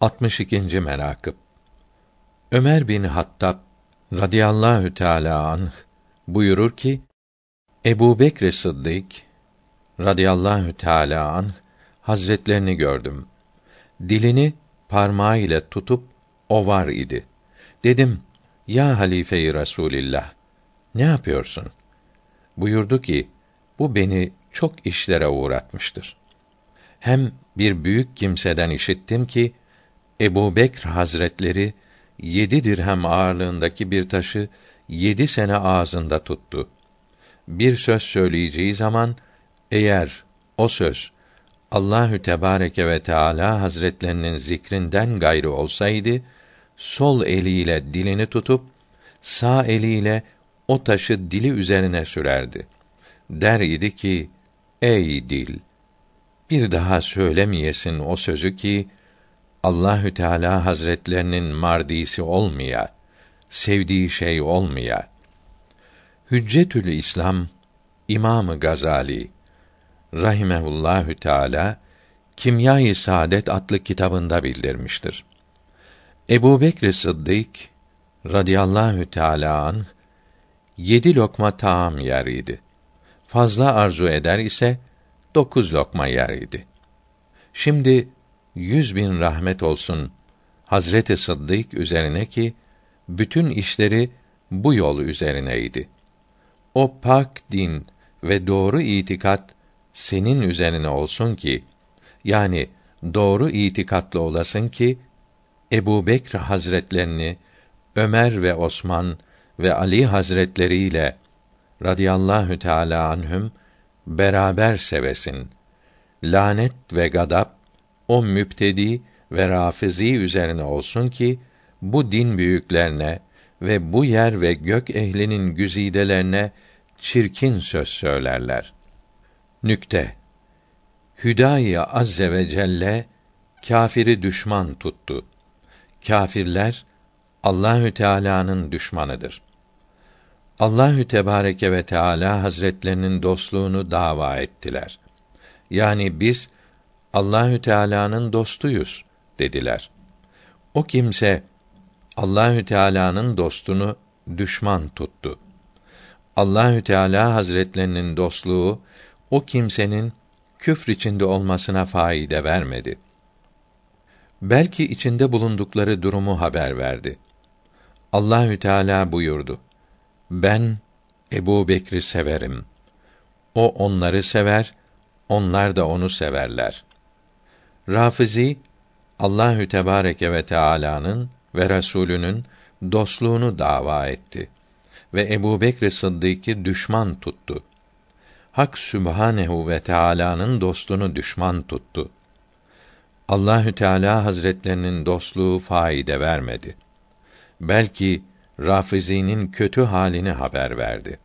62. merakıb Ömer bin Hattab radıyallahu teala anh buyurur ki Ebu Bekr Sıddık radıyallahu teala anh hazretlerini gördüm. Dilini parmağı ile tutup ovar idi. Dedim, ya halife-i Resulillah, ne yapıyorsun? Buyurdu ki, bu beni çok işlere uğratmıştır. Hem bir büyük kimseden işittim ki, Ebu Bekr Hazretleri yedi dirhem ağırlığındaki bir taşı yedi sene ağzında tuttu. Bir söz söyleyeceği zaman eğer o söz Allahü Tebareke ve Teala Hazretlerinin zikrinden gayrı olsaydı sol eliyle dilini tutup sağ eliyle o taşı dili üzerine sürerdi. Der idi ki: Ey dil, bir daha söylemeyesin o sözü ki Allahü Teala Hazretlerinin mardisi olmaya, sevdiği şey olmaya. Hüccetül İslam İmamı Gazali rahimehullahü teala Kimya-i Saadet adlı kitabında bildirmiştir. Ebu Bekr Sıddık radıyallahu teala an yedi lokma taam yer idi. Fazla arzu eder ise dokuz lokma yer idi. Şimdi yüz bin rahmet olsun Hazreti Sıddık üzerine ki bütün işleri bu yol üzerineydi. O pak din ve doğru itikat senin üzerine olsun ki yani doğru itikatlı olasın ki Ebu Bekr Hazretlerini Ömer ve Osman ve Ali Hazretleri ile radıyallahu teala anhüm beraber sevesin. Lanet ve gadap o müptedi ve rafizi üzerine olsun ki bu din büyüklerine ve bu yer ve gök ehlinin güzidelerine çirkin söz söylerler. Nükte Hüdayi azze ve celle kâfiri düşman tuttu. Kâfirler Allahü Teala'nın düşmanıdır. Allahü Tebareke ve Teala Hazretlerinin dostluğunu dava ettiler. Yani biz Allahü Teala'nın dostuyuz dediler. O kimse Allahü Teala'nın dostunu düşman tuttu. Allahü Teala Hazretlerinin dostluğu o kimsenin küfr içinde olmasına faide vermedi. Belki içinde bulundukları durumu haber verdi. Allahü Teala buyurdu: Ben Ebu Bekri severim. O onları sever, onlar da onu severler. Rafizi Allahü Tebareke ve Teala'nın ve Resulünün dostluğunu dava etti ve Ebu Bekr Sıddık'ı düşman tuttu. Hak Sübhanehu ve Teala'nın dostunu düşman tuttu. Allahü Teala Hazretlerinin dostluğu faide vermedi. Belki Rafizinin kötü halini haber verdi.